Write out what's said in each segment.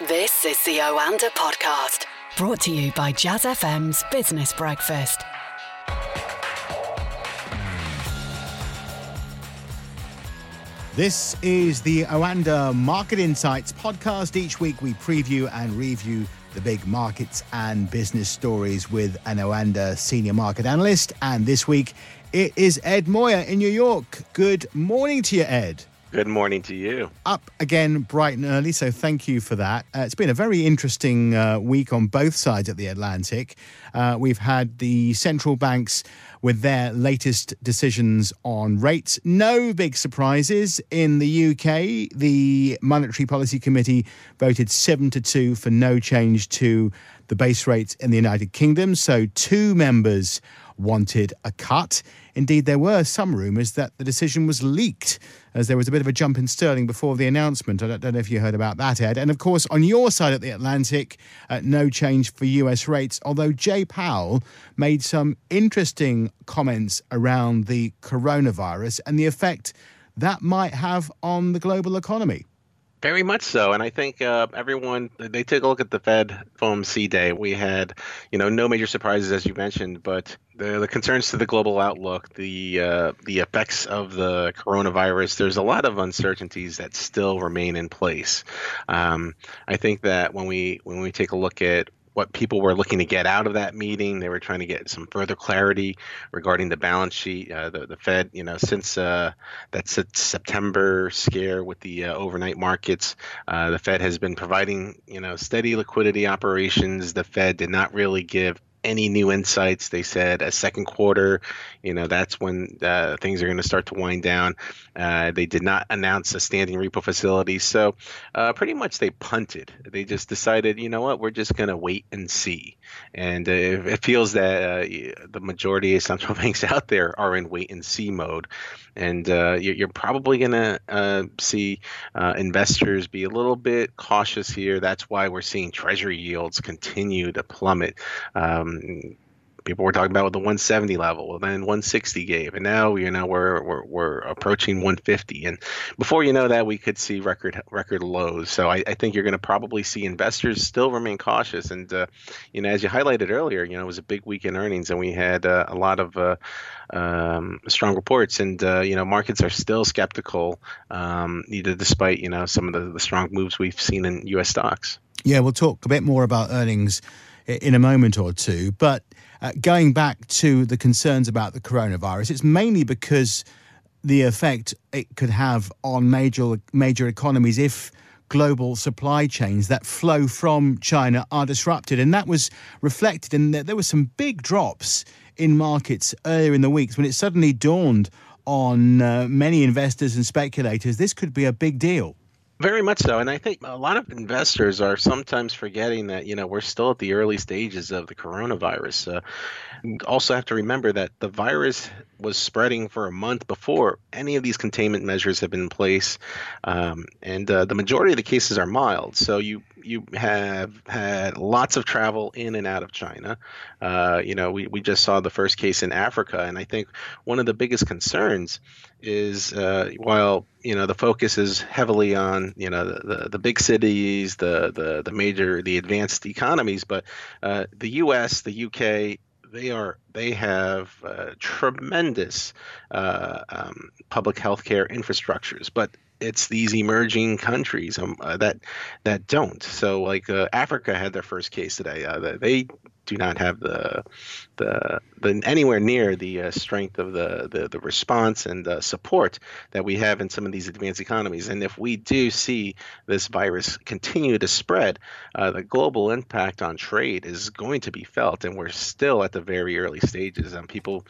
This is the Oanda podcast, brought to you by Jazz FM's Business Breakfast. This is the Oanda Market Insights podcast. Each week we preview and review the big markets and business stories with an Oanda senior market analyst. And this week it is Ed Moya in New York. Good morning to you, Ed. Good morning to you. Up again bright and early, so thank you for that. Uh, it's been a very interesting uh, week on both sides of the Atlantic. Uh, we've had the central banks with their latest decisions on rates. No big surprises in the UK. The Monetary Policy Committee voted 7 to 2 for no change to the base rates in the United Kingdom. So, two members wanted a cut. Indeed, there were some rumours that the decision was leaked, as there was a bit of a jump in sterling before the announcement. I don't, don't know if you heard about that, Ed. And of course, on your side of the Atlantic, uh, no change for US rates, although Jay Powell made some interesting comments around the coronavirus and the effect that might have on the global economy. Very much so, and I think uh, everyone they took a look at the Fed FOMC day. We had, you know, no major surprises as you mentioned, but the, the concerns to the global outlook, the uh, the effects of the coronavirus. There's a lot of uncertainties that still remain in place. Um, I think that when we when we take a look at what people were looking to get out of that meeting. They were trying to get some further clarity regarding the balance sheet. Uh, the, the Fed, you know, since uh, that September scare with the uh, overnight markets, uh, the Fed has been providing, you know, steady liquidity operations. The Fed did not really give any new insights. They said a second quarter, you know, that's when uh, things are going to start to wind down. Uh, they did not announce a standing repo facility. So uh, pretty much they punted. They just decided, you know what, we're just going to wait and see. And uh, it feels that uh, the majority of central banks out there are in wait and see mode. And uh, you're probably going to see investors be a little bit cautious here. That's why we're seeing treasury yields continue to plummet. Um, people were talking about the 170 level, then 160 gave, and now you know we're we're, we're approaching 150, and before you know that, we could see record record lows. So I, I think you're going to probably see investors still remain cautious, and uh, you know as you highlighted earlier, you know it was a big week in earnings, and we had uh, a lot of uh, um, strong reports, and uh, you know markets are still skeptical, um, despite you know some of the, the strong moves we've seen in U.S. stocks. Yeah, we'll talk a bit more about earnings in a moment or two. But uh, going back to the concerns about the coronavirus, it's mainly because the effect it could have on major major economies if global supply chains that flow from China are disrupted, and that was reflected in that there were some big drops in markets earlier in the weeks when it suddenly dawned on uh, many investors and speculators this could be a big deal. Very much so. And I think a lot of investors are sometimes forgetting that, you know, we're still at the early stages of the coronavirus. Uh, also have to remember that the virus was spreading for a month before any of these containment measures have been in place. Um, and uh, the majority of the cases are mild. So you you have had lots of travel in and out of China. Uh, you know, we, we just saw the first case in Africa. And I think one of the biggest concerns is uh, while you know the focus is heavily on you know the, the, the, big cities, the, the the major the advanced economies, but uh, the U.S., the U.K., they are they have uh, tremendous uh, um, public health care infrastructures, but it's these emerging countries um, uh, that that don't. So, like uh, Africa had their first case today. Uh, they do not have the the, the anywhere near the uh, strength of the, the, the response and the support that we have in some of these advanced economies. And if we do see this virus continue to spread, uh, the global impact on trade is going to be felt. And we're still at the very early stages. And people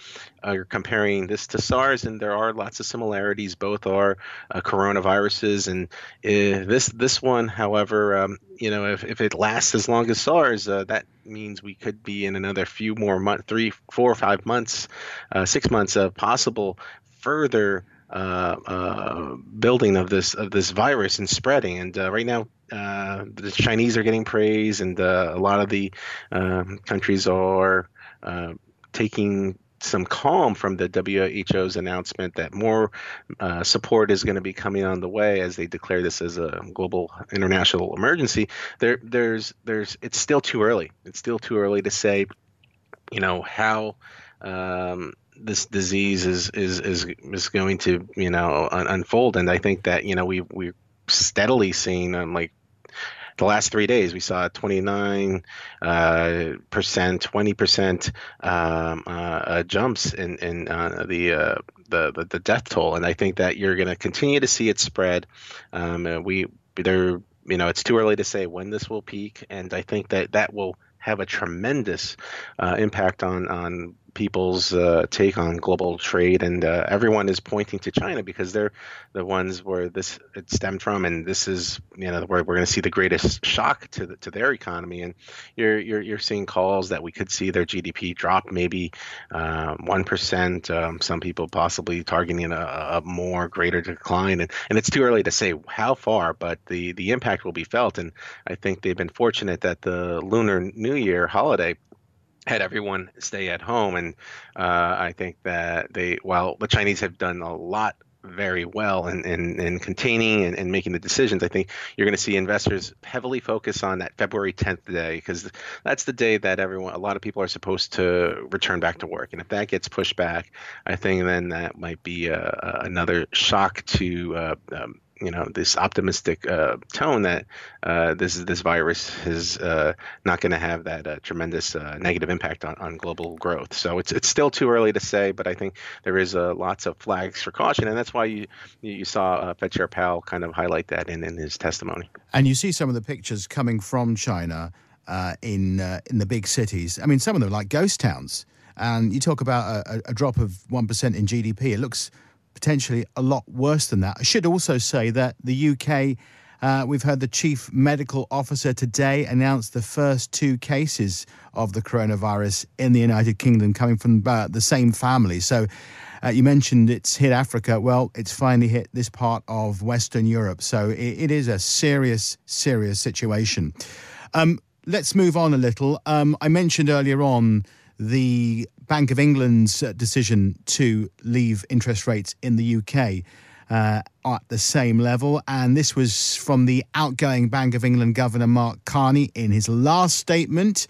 are comparing this to SARS, and there are lots of similarities. Both are uh, coronaviruses, and uh, this this one, however, um, you know, if, if it lasts as long as SARS, uh, that means we could be in another few more months, three, four or five months, uh, six months of possible further uh, uh, building of this of this virus and spreading. And uh, right now, uh, the Chinese are getting praise, and uh, a lot of the um, countries are taking some calm from the WHO's announcement that more uh, support is going to be coming on the way as they declare this as a global international emergency. There, there's, there's, it's still too early. It's still too early to say, you know, how um, this disease is is is is going to you know un- unfold. And I think that you know we we steadily seen um, like the last three days, we saw 29 uh, percent, 20 percent um, uh, uh, jumps in in uh, the, uh, the, the the death toll, and I think that you're going to continue to see it spread. Um, we there, you know, it's too early to say when this will peak, and I think that that will have a tremendous uh, impact on on people's uh, take on global trade, and uh, everyone is pointing to China because they're the ones where this it stemmed from, and this is you know where we're going to see the greatest shock to the, to their economy. And you're, you're you're seeing calls that we could see their GDP drop maybe um, one uh, um, some people possibly targeting a, a, more greater decline, and and it's too early to say how far, but the the impact will be felt. And I think they've been fortunate that the Lunar New Year holiday had everyone stay at home. And uh, I think that they, while the Chinese have done a lot very well in, in, in containing and, and, making the decisions. I think you're going to see investors heavily focus on that February 10th day because that's the day that everyone, a lot of people are supposed to return back to work. And if that gets pushed back, I think then that might be uh, another shock to uh, um, you know this optimistic uh, tone that uh, this this virus is uh, not going to have that uh, tremendous uh, negative impact on, on global growth. So it's it's still too early to say, but I think there is uh, lots of flags for caution, and that's why you you saw Fed Chair Powell kind of highlight that in, in his testimony. And you see some of the pictures coming from China in in the big cities. I mean, some of them like ghost towns. And you talk about a, a drop of one percent in GDP. It looks potentially a lot worse than that. I should also say that the UK, uh, we've heard the chief medical officer today announce the first two cases of the coronavirus in the United Kingdom coming from uh, the same family. So uh, you mentioned it's hit Africa. Well, it's finally hit this part of Western Europe. So it, it is a serious, serious situation. Um, let's move on a little. Um, I mentioned earlier on the Bank of England's uh, decision to leave interest rates in the UK uh, at the same level. And this was from the outgoing Bank of England Governor Mark Carney in his last statement.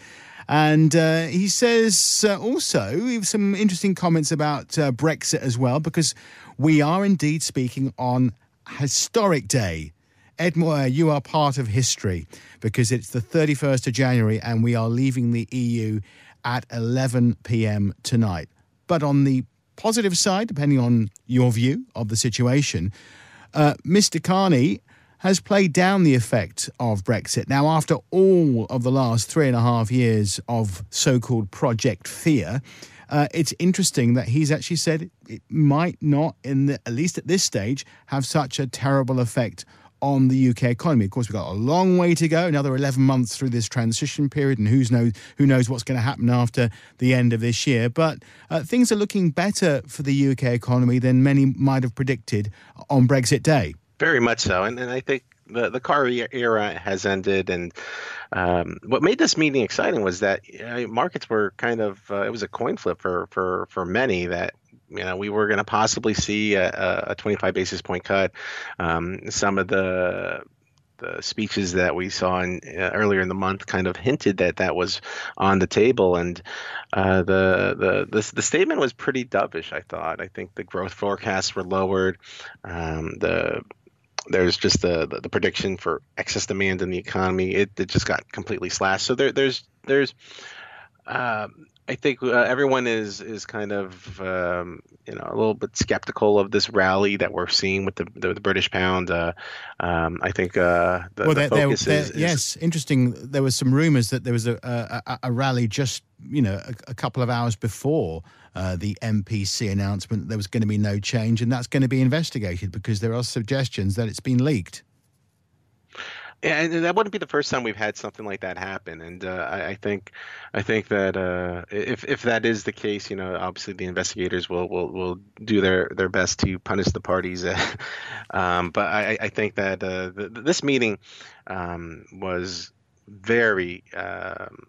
And uh, he says uh, also some interesting comments about uh, Brexit as well, because we are indeed speaking on historic day. Ed Moya, you are part of history because it's the 31st of January and we are leaving the EU at 11 p.m. tonight. But on the positive side, depending on your view of the situation, uh, Mr. Carney has played down the effect of Brexit. Now, after all of the last three and a half years of so called Project Fear, uh, it's interesting that he's actually said it might not, in the, at least at this stage, have such a terrible effect on the UK economy. Of course, we've got a long way to go, another 11 months through this transition period, and who's knows, who knows what's going to happen after the end of this year. But uh, things are looking better for the UK economy than many might have predicted on Brexit Day. Very much so. And, and I think the, the car era has ended. And um, what made this meeting exciting was that uh, markets were kind of, uh, it was a coin flip for, for, for many that you know, we were going to possibly see a, a, 25 basis point cut. Um, some of the the speeches that we saw in, uh, earlier in the month kind of hinted that that was on the table, and uh, the, the the the statement was pretty dovish. I thought. I think the growth forecasts were lowered. Um, the there's just the, the, the prediction for excess demand in the economy. It, it just got completely slashed. So there there's there's um, I think uh, everyone is is kind of um, you know a little bit skeptical of this rally that we're seeing with the the, the British pound. Uh, um, I think uh, the, well, the focus there, is, is, yes, interesting. There was some rumours that there was a, a, a, rally just you know a, a couple of hours before uh, the MPC announcement there was going to be no change, and that's going to be investigated because there are suggestions that it's been leaked. Yeah, and that wouldn't be the first time we've had something like that happen. And uh, I, I, think, I think that uh, if if that is the case, you know, obviously the investigators will will, will do their, their best to punish the parties. um, but I, I think that uh, the, this meeting um, was very um,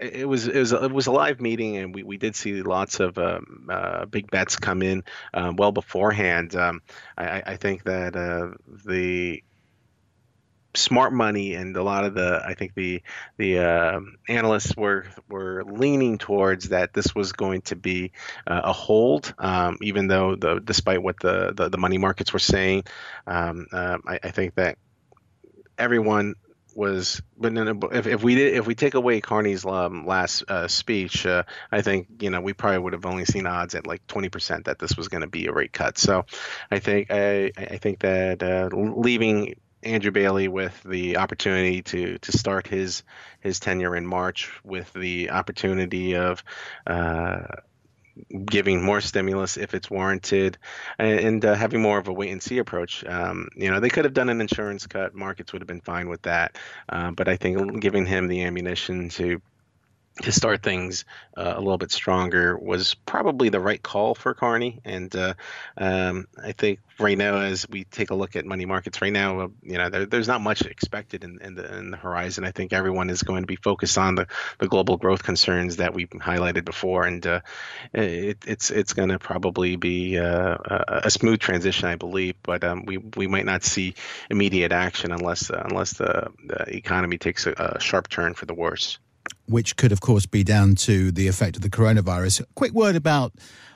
it was it was it was a live meeting, and we, we did see lots of um, uh, big bets come in um, well beforehand. Um, I, I think that uh, the smart money and a lot of the I think the the uh, analysts were were leaning towards that this was going to be uh, a hold, um, even though the despite what the the, the money markets were saying, um, uh, I, I, think that everyone was but if, if we did if we take away Carney's um, last uh, speech, uh, I think you know we probably would have only seen odds at like twenty percent that this was going to be a rate cut. So I think I I think that uh, leaving Andrew Bailey with the opportunity to to start his his tenure in March with the opportunity of uh, giving more stimulus if it's warranted and, and uh, having more of a wait and see approach. Um, you know, they could have done an insurance cut; markets would have been fine with that. Uh, but I think giving him the ammunition to to start things uh, a little bit stronger was probably the right call for Carney. And uh, um, I think right now, as we take a look at money markets right now, uh, you know, there, there's not much expected in, in, the, in the horizon. I think everyone is going to be focused on the, the global growth concerns that we highlighted before, and uh, it, it's it's going to probably be uh, a, a, smooth transition, I believe. But um, we we might not see immediate action unless uh, unless the, the economy takes a, a sharp turn for the worse which could, of course, be down to the effect of the coronavirus. Quick word about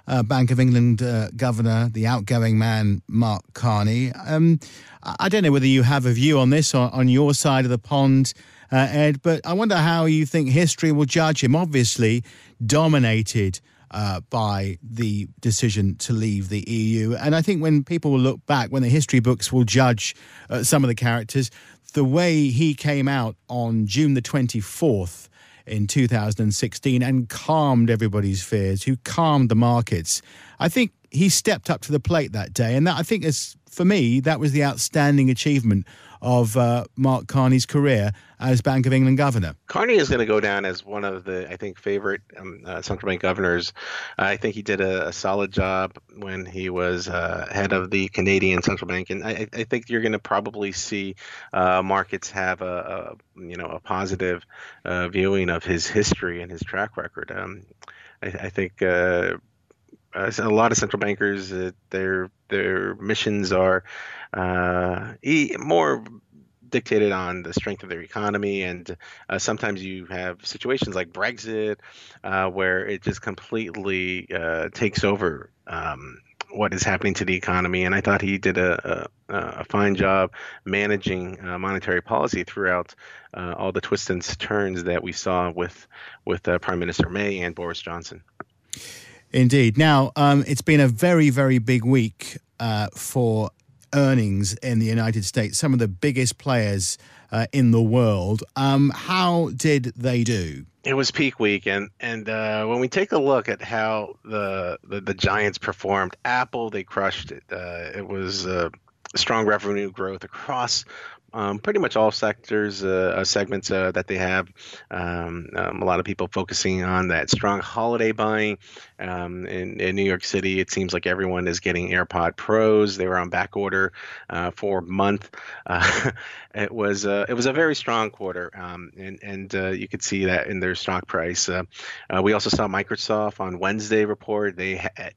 uh, Bank of England uh, governor, the outgoing man, Mark Carney. Um, I don't know whether you have a view on this on your side of the pond, uh, Ed, but I wonder how you think history will judge him. Obviously, dominated. Uh, by the decision to leave the EU. And I think when people will look back, when the history books will judge uh, some of the characters, the way he came out on June the 24th in 2016 and calmed everybody's fears, who calmed the markets. I think he stepped up to the plate that day, and that I think is for me that was the outstanding achievement of uh, Mark Carney's career as Bank of England governor. Carney is going to go down as one of the, I think, favorite um, uh, central bank governors. I think he did a, a solid job when he was uh, head of the Canadian central bank, and I, I think you're going to probably see uh, markets have a, a, you know a positive uh, viewing of his history and his track record. Um, I, I, think. Uh, a lot of central bankers, their their missions are more dictated on the strength of their economy. And uh, sometimes you have situations like Brexit, uh, where it just completely uh, takes over um, what is happening to the economy. And I thought he did a, a, a fine job managing uh, monetary policy throughout uh, all the twists and turns that we saw with with uh, Prime Minister May and Boris Johnson. Indeed. Now, um, it's been a very, very big week uh, for earnings in the United States, some of the biggest players uh, in the world. Um, how did they do? It was peak week, and and uh, when we take a look at how the, the, the giants performed, Apple they crushed it. Uh, it was uh, strong revenue growth across um, pretty much all sectors, uh, uh, segments uh, that they have. Um, um, a lot of people focusing on that strong holiday buying. Um, in, in, New York City, it seems like everyone is getting AirPod Pros. They were on back order uh, for a month. Uh, it was it was a very strong quarter, um, and and you could see that in their stock price. we also saw Microsoft on Wednesday report. They had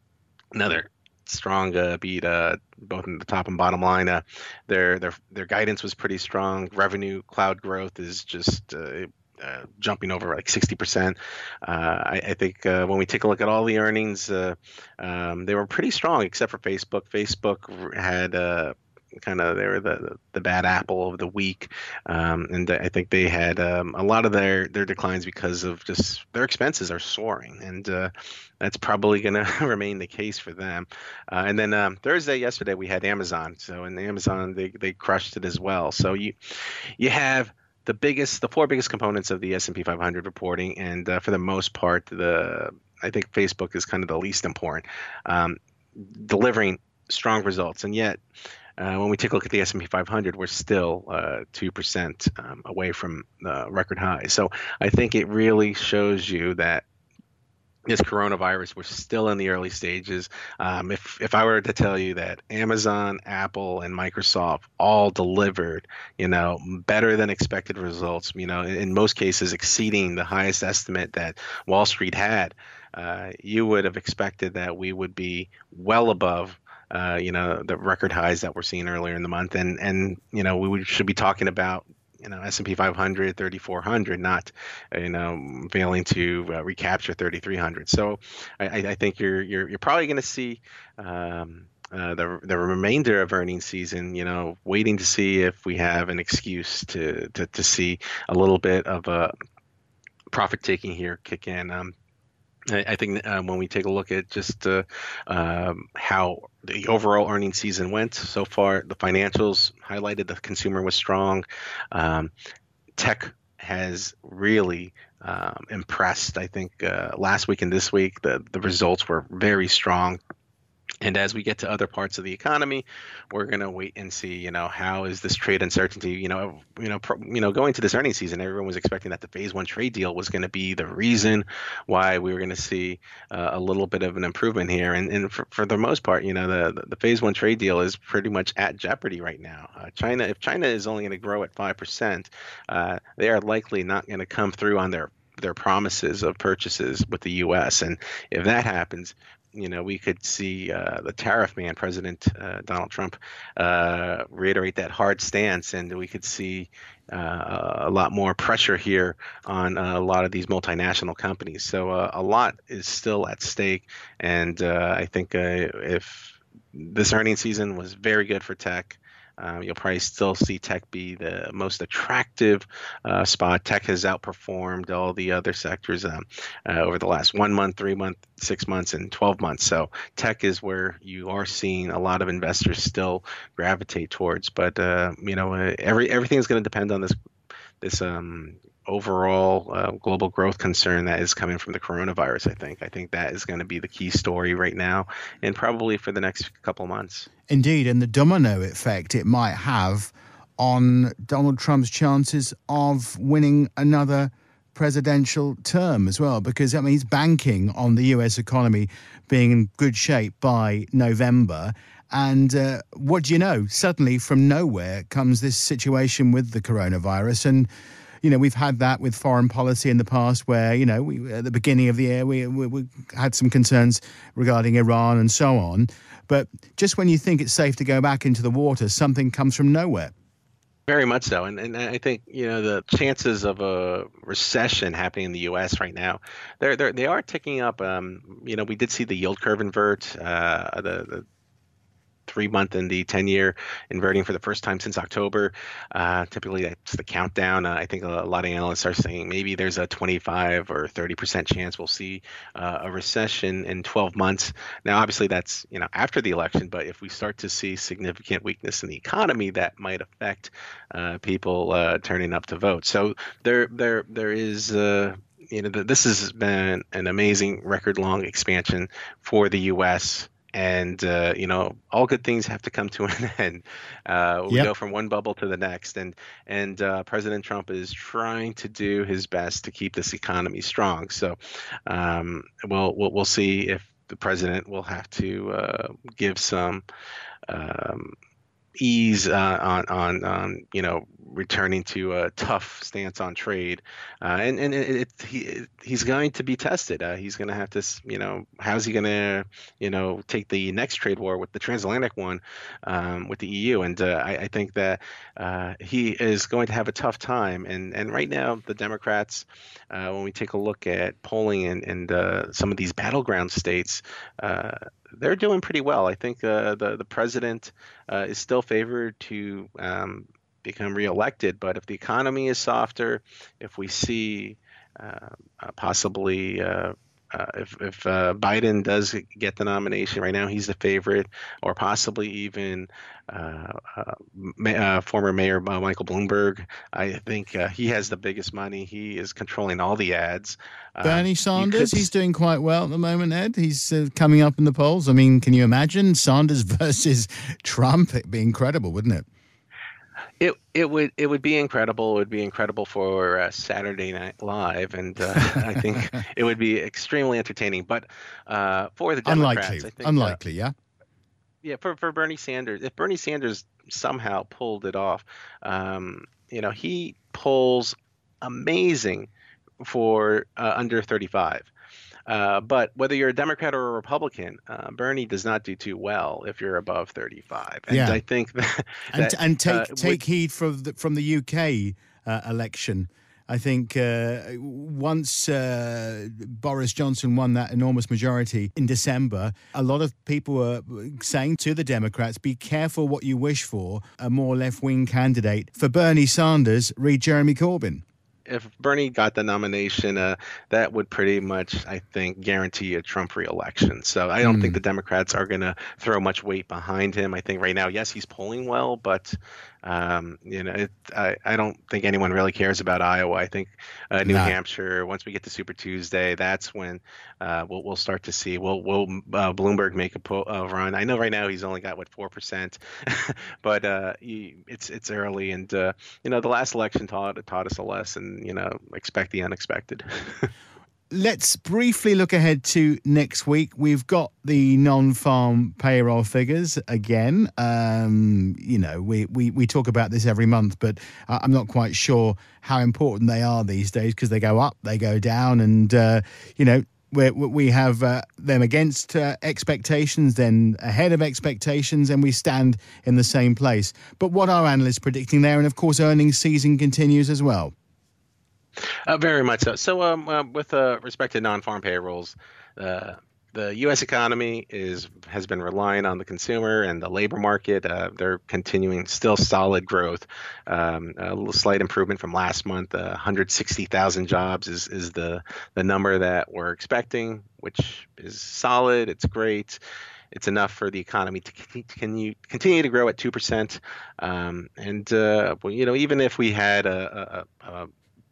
another strong uh, beat uh, both in the top and bottom line. Uh, their their their guidance was pretty strong. Revenue cloud growth is just uh, uh, jumping over like 60%. Uh, I, I, think uh, when we take a look at all the earnings, uh, um, they were pretty strong, except for Facebook. Facebook had uh, kind of they were the the bad apple of the week, um, and I think they had um, a lot of their their declines because of just their expenses are soaring, and uh, that's probably going to remain the case for them. Uh, and then um, Thursday, yesterday, we had Amazon. So in Amazon, they they crushed it as well. So you you have the biggest, the four biggest components of the S&P 500 reporting, and uh, for the most part, the I think Facebook is kind of the least important, um, delivering strong results, and yet uh, when we take a look at the S&P 500, we're still uh, two uh, percent um, away from the record high. So I think it really shows you that this coronavirus. We're still in the early stages. Um, if if I were to tell you that Amazon, Apple, and Microsoft all delivered, you know, better than expected results, you know, in, most cases exceeding the highest estimate that Wall Street had, uh, you would have expected that we would be well above. Uh, you know the record highs that we're seeing earlier in the month, and and you know we should be talking about you know S&P 500, 3400, not you know failing to uh, recapture 3300. So I, I, think you're you're you're probably going to see. Um, uh, the the remainder of earnings season, you know, waiting to see if we have an excuse to to, to see a little bit of a profit taking here kick in. Um, I, think uh, when we take a look at just uh, um, how the overall earnings season went so far, the financials highlighted the consumer was strong. Um, tech has really um, impressed. I think uh, last week and this week, the, the results were very strong. And as we get to other parts of the economy, we're going to wait and see, you know, how is this trade uncertainty, you know, you know, pro, you know, going to this earnings season, everyone was expecting that the phase one trade deal was going to be the reason why we were going to see uh, a little bit of an improvement here. And, and for, for the most part, you know, the, the phase one trade deal is pretty much at jeopardy right now. Uh, China, if China is only going to grow at 5%, uh, they are likely not going to come through on their their promises of purchases with the U.S. And if that happens, you know, we could see uh, the tariff man, President uh, Donald Trump, uh, reiterate that hard stance, and we could see uh, a lot more pressure here on a lot of these multinational companies. So uh, a lot is still at stake, and uh, I think if this earnings season was very good for tech. Um, you'll probably still see tech be the most attractive uh, spot. Tech has outperformed all the other sectors um, uh, over the last one month, three months, six months, and 12 months. So tech is where you are seeing a lot of investors still gravitate towards. But uh, you know, uh, every everything is going to depend on this this um, overall uh, global growth concern that is coming from the coronavirus. I think. I think that is going to be the key story right now, and probably for the next couple months. Indeed, and the domino effect it might have on Donald Trump's chances of winning another presidential term as well, because I mean he's banking on the U.S. economy being in good shape by November. And uh, what do you know? Suddenly, from nowhere, comes this situation with the coronavirus, and you know, we've had that with foreign policy in the past where, you know, we, at the beginning of the year, we, we, we, had some concerns regarding Iran and so on. But just when you think it's safe to go back into the water, something comes from nowhere. Very much so, and and I think you know the chances of a recession happening in the U.S. right now, they're, they're they are ticking up. Um, you know, we did see the yield curve invert. Uh, the, the three month and the 10 year inverting for the first time since October. Uh, typically, that's the countdown. Uh, I think a, lot of analysts are saying maybe there's a 25 or 30% chance we'll see uh, a recession in 12 months. Now, obviously, that's you know after the election, but if we start to see significant weakness in the economy, that might affect uh, people uh, turning up to vote. So there, there, there is uh, you know, this has been an amazing record long expansion for the U.S and uh, you know all good things have to come to an end. Uh, we yep. go from one bubble to the next, and and uh, President Trump is trying to do his best to keep this economy strong. So um, we'll, we'll we'll see if the president will have to uh, give some. Um, ease uh, on, on on you know returning to a tough stance on trade, uh, and and it, it, he he's going to be tested. Uh, he's going to have to you know how's he going to you know take the next trade war with the transatlantic one um, with the EU, and uh, I, I, think that uh, he is going to have a tough time. And and right now the Democrats, uh, when we take a look at polling and and some of these battleground states they're doing pretty well. I think uh, the the president uh, is still favored to um, become reelected, but if the economy is softer, if we see uh, uh possibly uh, uh, if if Biden does get the nomination right now, he's the favorite, or possibly even uh, uh, uh, former Mayor Michael Bloomberg. I think he has the biggest money. He is controlling all the ads. Bernie Sanders, could... he's doing quite well at the moment, Ed. He's coming up in the polls. I mean, can you imagine Sanders versus Trump? It'd be incredible, wouldn't it? It it would it would be incredible. It would be incredible for uh, Saturday Night Live, and uh, I think it would be extremely entertaining. But uh, for the Democrats, unlikely, I think, unlikely, yeah. Yeah, for for Bernie Sanders, if Bernie Sanders somehow pulled it off, um, you know, he pulls amazing for uh, under 35. Uh, but whether you're a Democrat or a Republican, uh, Bernie does not do too well if you're above 35. And Yeah. I think that, And, that, and take uh, take with- heed from the, from the UK uh, election. I think uh, once uh, Boris Johnson won that enormous majority in December, a lot of people were saying to the Democrats, be careful what you wish for, a more left wing candidate. For Bernie Sanders, read Jeremy Corbyn. If Bernie got the nomination, uh, that would pretty much, I think, guarantee a Trump reelection. So I don't think the Democrats are going to throw much weight behind him. I think right now, yes, he's polling well, but um, you know, it, I, I don't think anyone really cares about Iowa. I think uh, New No. Hampshire. Once we get to Super Tuesday, that's when uh, we'll we'll start to see. Will will uh, Bloomberg make a po- uh, run? I know right now he's only got what four percent, but uh, he, it's it's early, and uh, you know the last election taught taught us a lesson. You know, expect the unexpected. Let's briefly look ahead to next week. We've got the non-farm payroll figures again. Um, you know, we, we, we talk about this every month, but I'm not quite sure how important they are these days because they go up, they go down, and uh, you know. we we have uh, them against uh, expectations, then ahead of expectations, and we stand in the same place. But what are analysts predicting there? And of course, earnings season continues as well. Uh, very much so. So, um, uh, with uh, respect to non-farm payrolls, uh, the U.S. economy is has been relying on the consumer and the labor market. Uh, they're continuing still solid growth. Um, a little slight improvement from last month. Uh, 160,000 jobs is is the the number that we're expecting, which is solid. It's great. It's enough for the economy to continue to grow at two percent. Um, and uh, well, you know, even if we had a, a, a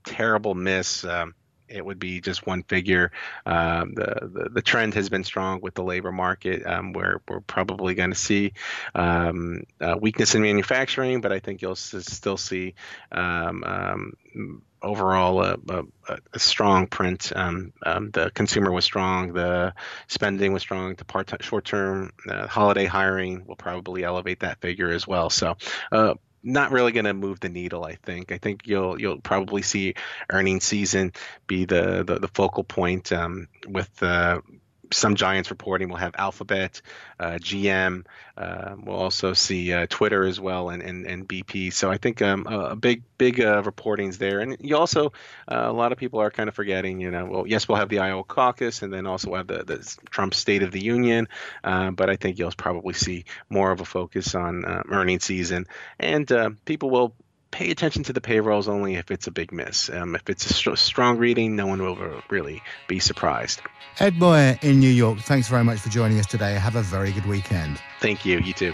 terrible miss. Um, it would be just one figure. Um, the, the the trend has been strong with the labor market. Um, where we're probably going to see um, uh, weakness in manufacturing, but I think you'll s- still see um, um, overall a, a, a strong print. Um, um, the consumer was strong, the spending was strong, the part short term uh, holiday hiring will probably elevate that figure as well. So. Uh, not really going to move the needle. I think. I think you'll you'll probably see earnings season be the the, the focal point um, with uh, some giants reporting. We'll have Alphabet, uh, GM. Uh, we'll also see uh, Twitter as well and, and, and BP. So I think um, a, big big uh, reportings there. And you also uh, a lot of people are kind of forgetting. You know, well, yes, we'll have the Iowa caucus, and then also we'll have the, the Trump State of the Union. Uh, but I think you'll probably see more of a focus on earnings season, and people will pay attention to the payrolls only if it's a big miss. Um, if it's a str- strong reading, no one will really be surprised. Ed Moya in New York, thanks very much for joining us today. Have a very good weekend. Thank you. You too.